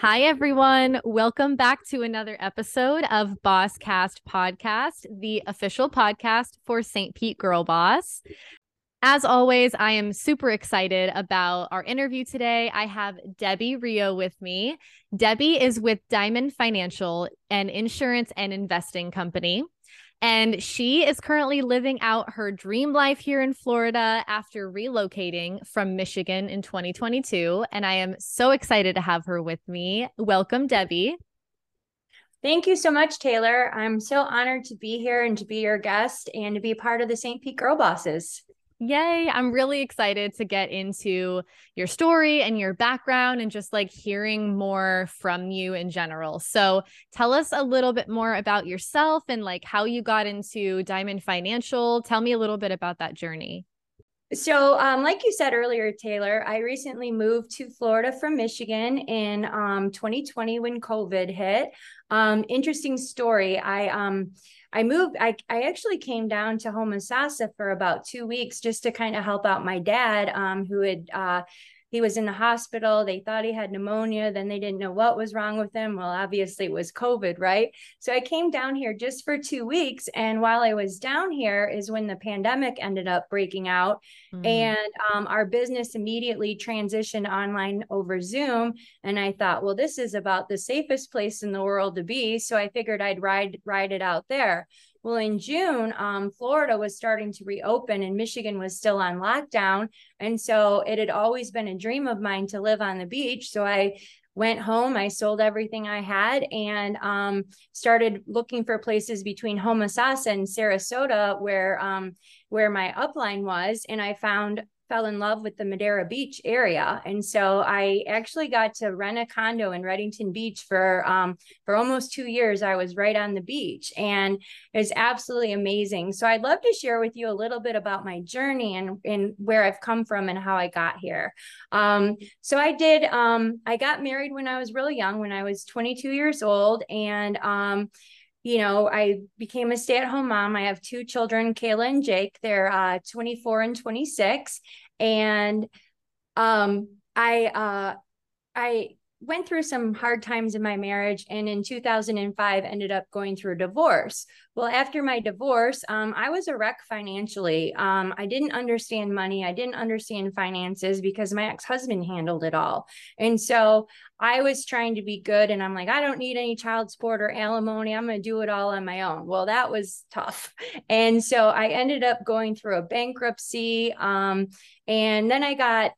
Hi, everyone. Welcome back to another episode of Boss Cast Podcast, the official podcast for St. Pete Girl Boss. As always, I am super excited about our interview today. I have Debbie Rioux with me. Debbie is with Diamond Financial, an insurance and investing company. And she is currently living out her dream life here in Florida after relocating from Michigan in 2022. And I am so excited to have her with me. Welcome, Debbie. Thank you so much, Taylor. I'm so honored to be here and to be your guest and to be part of the St. Pete Girl Bosses. Yay. I'm really excited to get into your story and your background and just like hearing more from you in general. So, tell us a little bit more about yourself and like how you got into Diamond Financial. Tell me a little bit about that journey. So, um, like you said earlier, Taylor, I recently moved to Florida from Michigan in um, 2020 when COVID hit. Um, interesting story. I um, I moved, I, I actually came down to Homosassa for about two weeks just to kind of help out my dad, um, who had, uh, he was in the hospital. They thought he had pneumonia. Then they didn't know what was wrong with him. Well, obviously it was COVID, right? So I came down here just for two weeks. And while I was down here is when the pandemic ended up breaking out. Mm. And um, our business immediately transitioned online over Zoom. And I thought, well, this is about the safest place in the world to be. So I figured I'd ride ride it out there. Well, in June, um, Florida was starting to reopen and Michigan was still on lockdown. And so it had always been a dream of mine to live on the beach. So I went home, I sold everything I had and um, started looking for places between Homosassa and Sarasota where um, where my upline was. And I found fell in love with the Madeira Beach area, and so I actually got to rent a condo in Redington Beach for um, for almost two years. I was right on the beach, and it was absolutely amazing. So I'd love to share with you a little bit about my journey and and where I've come from and how I got here. Um, so I did. Um, I got married when I was really young, when I was 22 years old, and um, you know, I became a stay at home mom. I have two children, Kayla and Jake. They're uh, 24 and 26. And um, I, uh, I went through some hard times in my marriage and in 2005 ended up going through a divorce. Well after my divorce um, i was a wreck financially. Um, i didn't understand money. I didn't understand finances because my ex-husband handled it all. And so i was trying to be good and i'm like i don't need any child support or alimony. I'm going to do it all on my own. Well that was tough. And so i ended up going through a bankruptcy um, and then i got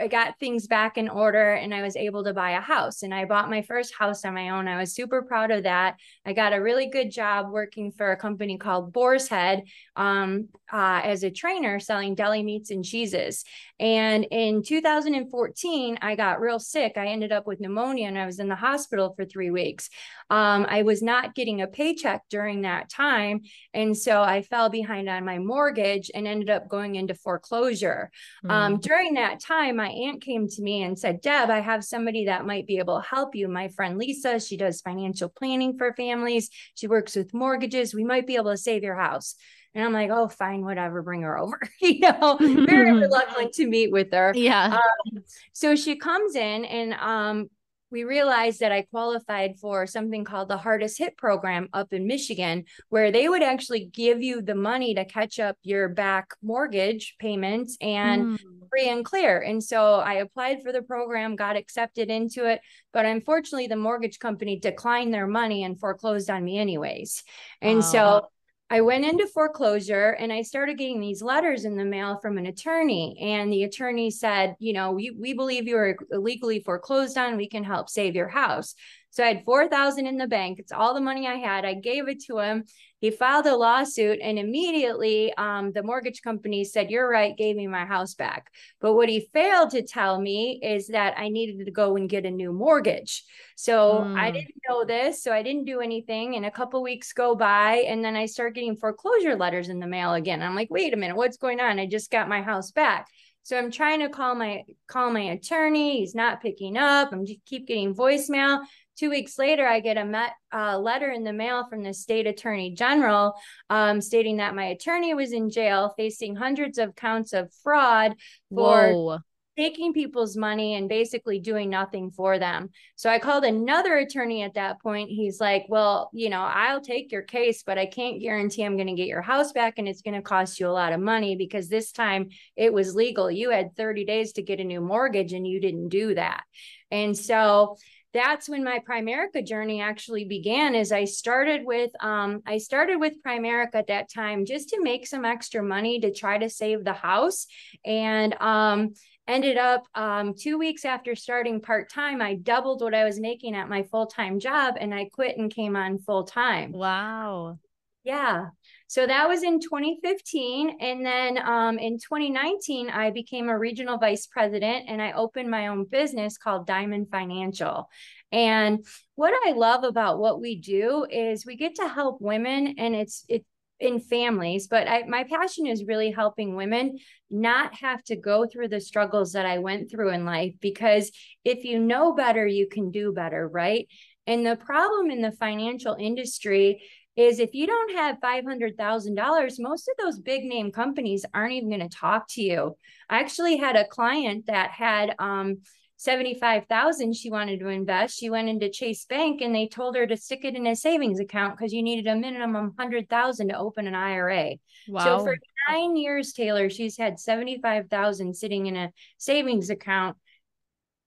I got things back in order and I was able to buy a house. And I bought my first house on my own. I was super proud of that. I got a really good job working for a company called Boar's Head um, uh, as a trainer selling deli meats and cheeses. And in 2014, I got real sick. I ended up with pneumonia and I was in the hospital for three weeks. Um, I was not getting a paycheck during that time. And so I fell behind on my mortgage and ended up going into foreclosure. Mm. Um, during that time, my aunt came to me and said, Deb, I have somebody that might be able to help you. My friend Lisa, she does financial planning for families, she works with mortgages. We might be able to save your house. And I'm like, oh, fine, whatever, bring her over. you know, very reluctant to meet with her. Yeah. Um, so she comes in and um, we realized that I qualified for something called the hardest hit program up in Michigan, where they would actually give you the money to catch up your back mortgage payments and mm. free and clear. And so I applied for the program, got accepted into it, but unfortunately, the mortgage company declined their money and foreclosed on me, anyways. And so I went into foreclosure and I started getting these letters in the mail from an attorney. And the attorney said, you know, we, we believe you are illegally foreclosed on. We can help save your house. So I had 4,000 in the bank. It's all the money I had. I gave it to him. He filed a lawsuit and immediately um, the mortgage company said, You're right, gave me my house back. But what he failed to tell me is that I needed to go and get a new mortgage. So mm. I didn't know this. So I didn't do anything. And a couple weeks go by and then I start getting foreclosure letters in the mail again. I'm like, wait a minute, what's going on? I just got my house back. So I'm trying to call my call my attorney. He's not picking up. I'm just keep getting voicemail. Two weeks later, I get a met, uh, letter in the mail from the state attorney general um, stating that my attorney was in jail facing hundreds of counts of fraud for Whoa. Taking people's money and basically doing nothing for them. So I called another attorney at that point. He's like, Well, you know, I'll take your case, but I can't guarantee I'm going to get your house back and it's going to cost you a lot of money because this time it was legal. You had 30 days to get a new mortgage and you didn't do that. And so that's when my Primerica journey actually began is I started with um, I started with Primerica at that time just to make some extra money to try to save the house and um, ended up um, two weeks after starting part-time I doubled what I was making at my full-time job and I quit and came on full-time. Wow. Yeah. So that was in 2015. And then um, in 2019, I became a regional vice president and I opened my own business called Diamond Financial. And what I love about what we do is we get to help women and it's it's in families, but I, my passion is really helping women not have to go through the struggles that I went through in life because if you know better, you can do better, right? And the problem in the financial industry is if you don't have $500,000, most of those big name companies aren't even going to talk to you. I actually had a client that had um, 75,000 she wanted to invest. She went into Chase Bank and they told her to stick it in a savings account because you needed a minimum 100,000 to open an IRA. Wow. So for 9 years Taylor, she's had 75,000 sitting in a savings account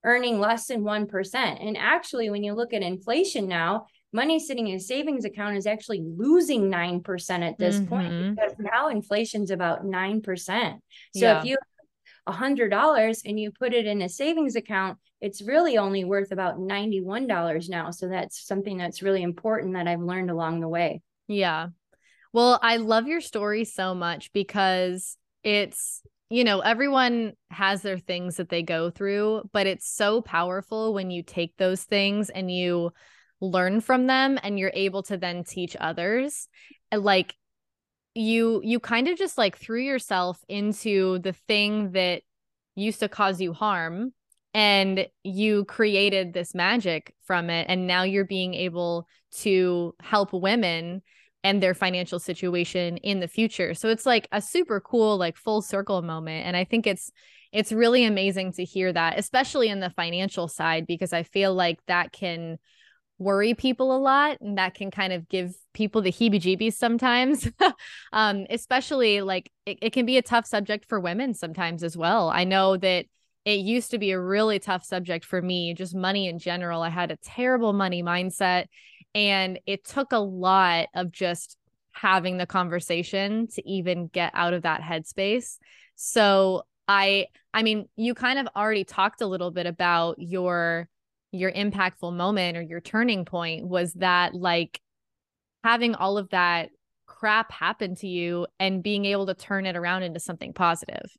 earning less than 1%. And actually when you look at inflation now, money sitting in a savings account is actually losing 9% at this mm-hmm. point because now inflation's about 9%. So yeah. if you $100 and you put it in a savings account, it's really only worth about $91 now. So that's something that's really important that I've learned along the way. Yeah. Well, I love your story so much because it's you know, everyone has their things that they go through, but it's so powerful when you take those things and you learn from them and you're able to then teach others like you you kind of just like threw yourself into the thing that used to cause you harm and you created this magic from it and now you're being able to help women and their financial situation in the future. So it's like a super cool like full circle moment and i think it's it's really amazing to hear that especially in the financial side because i feel like that can worry people a lot and that can kind of give people the heebie jeebies sometimes. Um especially like it, it can be a tough subject for women sometimes as well. I know that it used to be a really tough subject for me just money in general. I had a terrible money mindset and it took a lot of just having the conversation to even get out of that headspace. So i i mean you kind of already talked a little bit about your your impactful moment or your turning point was that like having all of that crap happen to you and being able to turn it around into something positive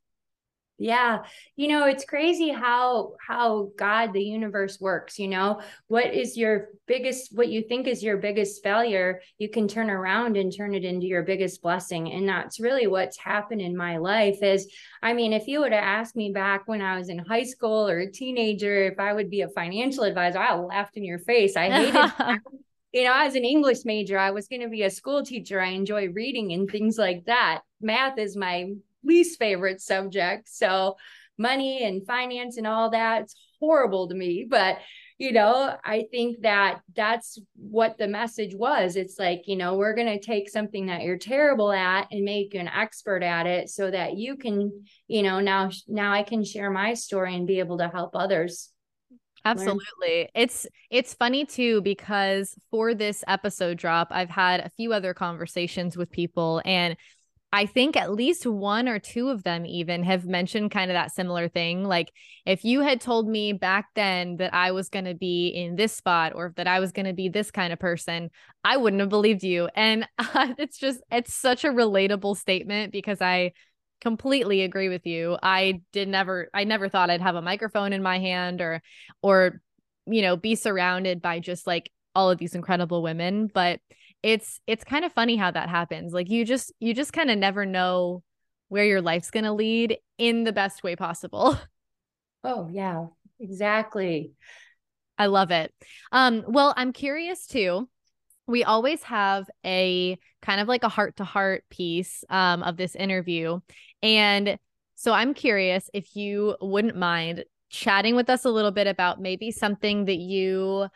yeah you know it's crazy how how god the universe works you know what is your biggest what you think is your biggest failure you can turn around and turn it into your biggest blessing and that's really what's happened in my life is i mean if you would have asked me back when i was in high school or a teenager if i would be a financial advisor i laughed in your face i hated you know, as an English major, I was going to be a school teacher. I enjoy reading and things like that. Math is my least favorite subject. So money and finance and all that, it's horrible to me. But you know, I think that that's what the message was. It's like, you know, we're going to take something that you're terrible at and make you an expert at it so that you can, you know, now now I can share my story and be able to help others. Absolutely. It's it's funny too because for this episode drop, I've had a few other conversations with people and I think at least one or two of them even have mentioned kind of that similar thing. Like, if you had told me back then that I was going to be in this spot or that I was going to be this kind of person, I wouldn't have believed you. And uh, it's just, it's such a relatable statement because I completely agree with you. I did never, I never thought I'd have a microphone in my hand or, or, you know, be surrounded by just like all of these incredible women. But, it's it's kind of funny how that happens. Like you just you just kind of never know where your life's going to lead in the best way possible. Oh yeah exactly. I love it. Um well i'm curious too we always have a kind of like a heart to heart piece um, of this interview and So I'm curious if you wouldn't mind chatting with us a little bit about maybe something that you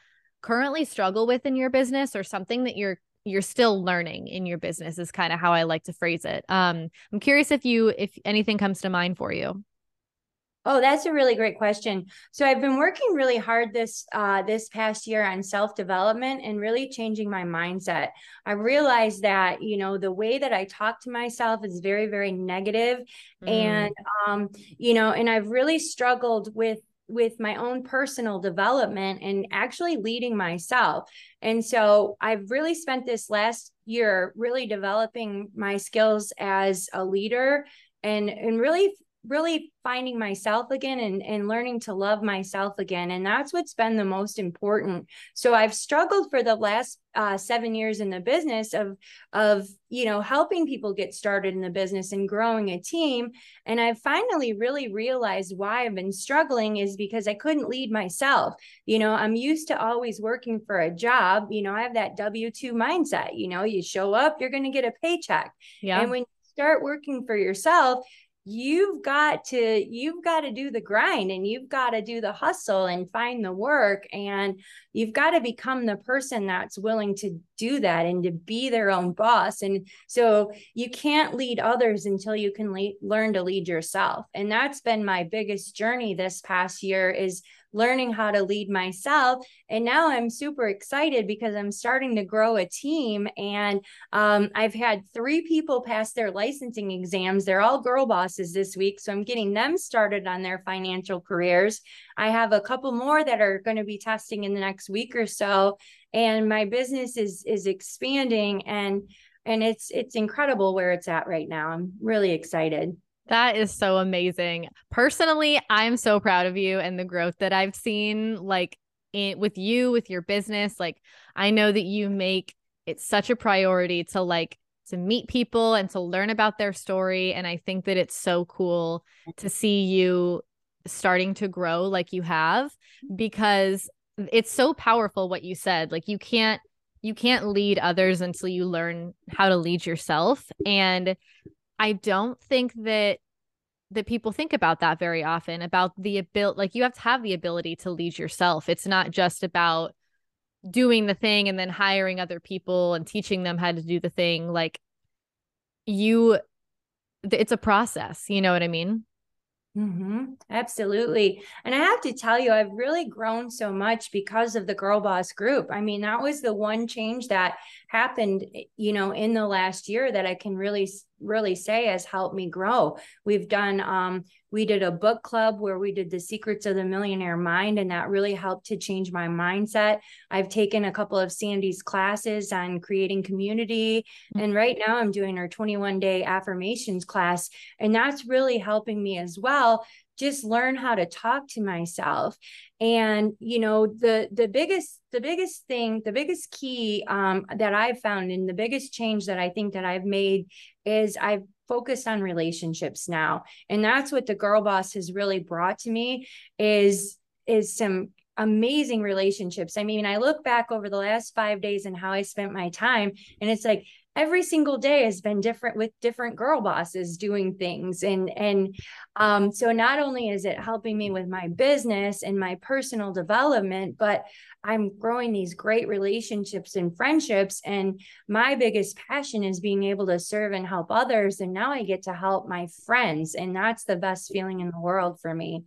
currently struggle with in your business or something that you're you're still learning in your business is kind of how I like to phrase it. Um, I'm curious if you if anything comes to mind for you. Oh, that's a really great question. So I've been working really hard this uh, this past year on self development and really changing my mindset. I realized that you know the way that I talk to myself is very very negative, mm. and um, you know, and I've really struggled with with my own personal development and actually leading myself. And so I've really spent this last year really developing my skills as a leader and and really really finding myself again and, and learning to love myself again. And that's what's been the most important. So I've struggled for the last uh, seven years in the business of, of, you know, helping people get started in the business and growing a team. And I've finally really realized why I've been struggling is because I couldn't lead myself. You know, I'm used to always working for a job. You know, I have that W 2 mindset. You know, you show up, you're going to get a paycheck. Yeah. And when you start working for yourself, you've got to you've got to do the grind and you've got to do the hustle and find the work and you've got to become the person that's willing to do that and to be their own boss and so you can't lead others until you can le- learn to lead yourself and that's been my biggest journey this past year is learning how to lead myself. And now I'm super excited because I'm starting to grow a team. And um, I've had three people pass their licensing exams. They're all girl bosses this week. So I'm getting them started on their financial careers. I have a couple more that are going to be testing in the next week or so. And my business is is expanding and and it's it's incredible where it's at right now. I'm really excited. That is so amazing. Personally, I'm so proud of you and the growth that I've seen like in, with you with your business. Like I know that you make it such a priority to like to meet people and to learn about their story and I think that it's so cool to see you starting to grow like you have because it's so powerful what you said. Like you can't you can't lead others until you learn how to lead yourself and I don't think that that people think about that very often about the ability like you have to have the ability to lead yourself. It's not just about doing the thing and then hiring other people and teaching them how to do the thing like you it's a process, you know what I mean? Mm-hmm. Absolutely. And I have to tell you, I've really grown so much because of the Girl Boss group. I mean, that was the one change that happened, eh, you know, in the last year that I can really, really say has helped me grow. We've done, um, we did a book club where we did the secrets of the millionaire mind, and that really helped to change my mindset. I've taken a couple of Sandy's classes on creating community. Mm-hmm. And right now I'm doing our 21 day affirmations class, and that's really helping me as well just learn how to talk to myself and you know the the biggest the biggest thing the biggest key um, that i've found and the biggest change that i think that i've made is i've focused on relationships now and that's what the girl boss has really brought to me is is some amazing relationships. I mean, I look back over the last five days and how I spent my time, and it's like every single day has been different with different girl bosses doing things. And and um, so not only is it helping me with my business and my personal development but i'm growing these great relationships and friendships. And my biggest passion is being able to serve and help others. And now i get to help my friends. And that's the best feeling in the world for me.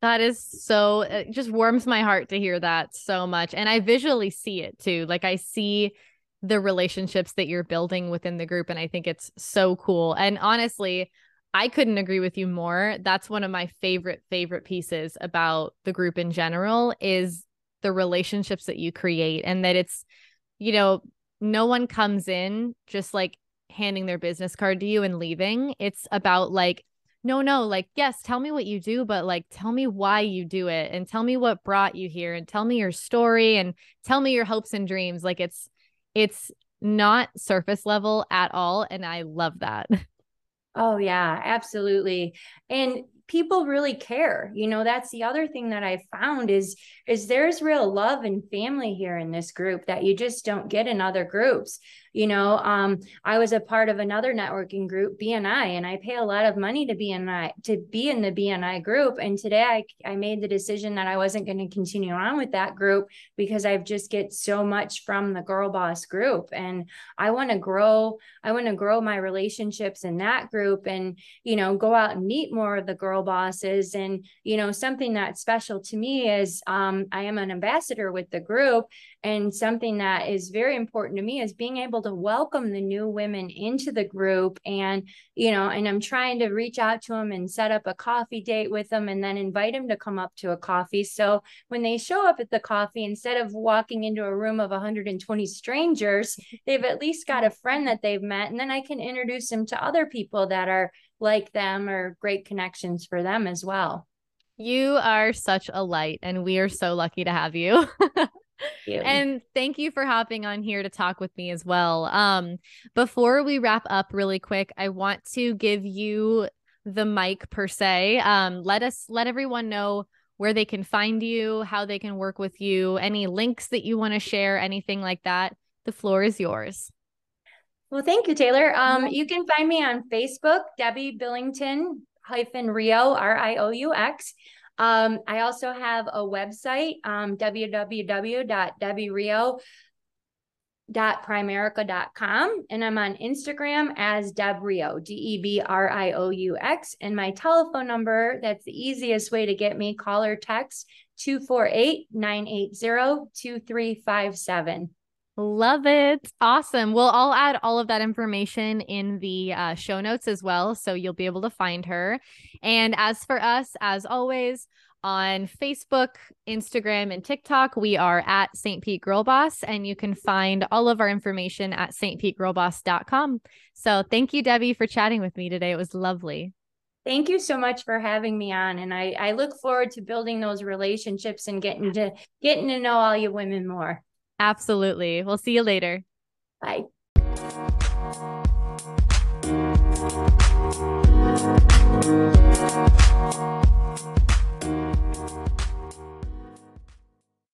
That is so it just warms my heart to hear that so much. And i visually see it too. Like i see the relationships that you're building within the group. And I think it's so cool. And honestly, I couldn't agree with you more. That's one of my favorite, favorite pieces about the group in general is the relationships that you create and that it's, you know, no one comes in just like handing their business card to you and leaving. It's about like, no, no, like, yes, tell me what you do, but like, tell me why you do it and tell me what brought you here and tell me your story and tell me your hopes and dreams. Like, it's, it's not surface level at all. And I love that. Oh, yeah, absolutely. And people really care you know that's the other thing that i found is is there's real love and family here in this group that you just don't get in other groups You know, um, I was a part of another networking group, BNI, and I pay a lot of money to BNI to be in the BNI group. And today I, I made the decision that I wasn't going to continue on with that group because I've just get so much from the girl boss group. And I want to grow, I want to grow my relationships in that group and, you know, go out and meet more of the girl bosses. And, you know, something that's special to me is um, I am an ambassador with the group. And something that is very important to me is being able to welcome the new women into the group. And, you know, and I'm trying to reach out to them and set up a coffee date with them and then invite them to come up to a coffee. So when they show up at the coffee, instead of walking into a room of 120 strangers, they've at least got a friend that they've met. And then I can introduce them to other people that are like them or great connections for them as well. You are such a light, and we are so lucky to have you. you. And thank you for hopping on here to talk with me as well. Um, before we wrap up really quick, I want to give you the mic per se. Um, let us let everyone know where they can find you, how they can work with you, any links that you want to share, anything like that. The floor is yours. Well, thank you, Taylor. Um, you can find me on Facebook, Debbie Billington hyphen Rioux, R I O U X. Um, I also have a website, um, www.debbierioux.primerica.com, and I'm on Instagram as Debrioux, D E B R I O U X. And my telephone number, that's the easiest way to get me, call or text 248 980 2357. Love it. Awesome. Well, I'll add all of that information in the uh, show notes as well. So you'll be able to find her. And as for us, as always, on Facebook, Instagram, and TikTok, we are at St. Pete Girl Boss, and you can find all of our information at stpetegirlboss.com. So thank you, Debbie, for chatting with me today. It was lovely. Thank you so much for having me on. And I, I look forward to building those relationships and getting to getting to know all you women more. Absolutely. We'll see you later. Bye.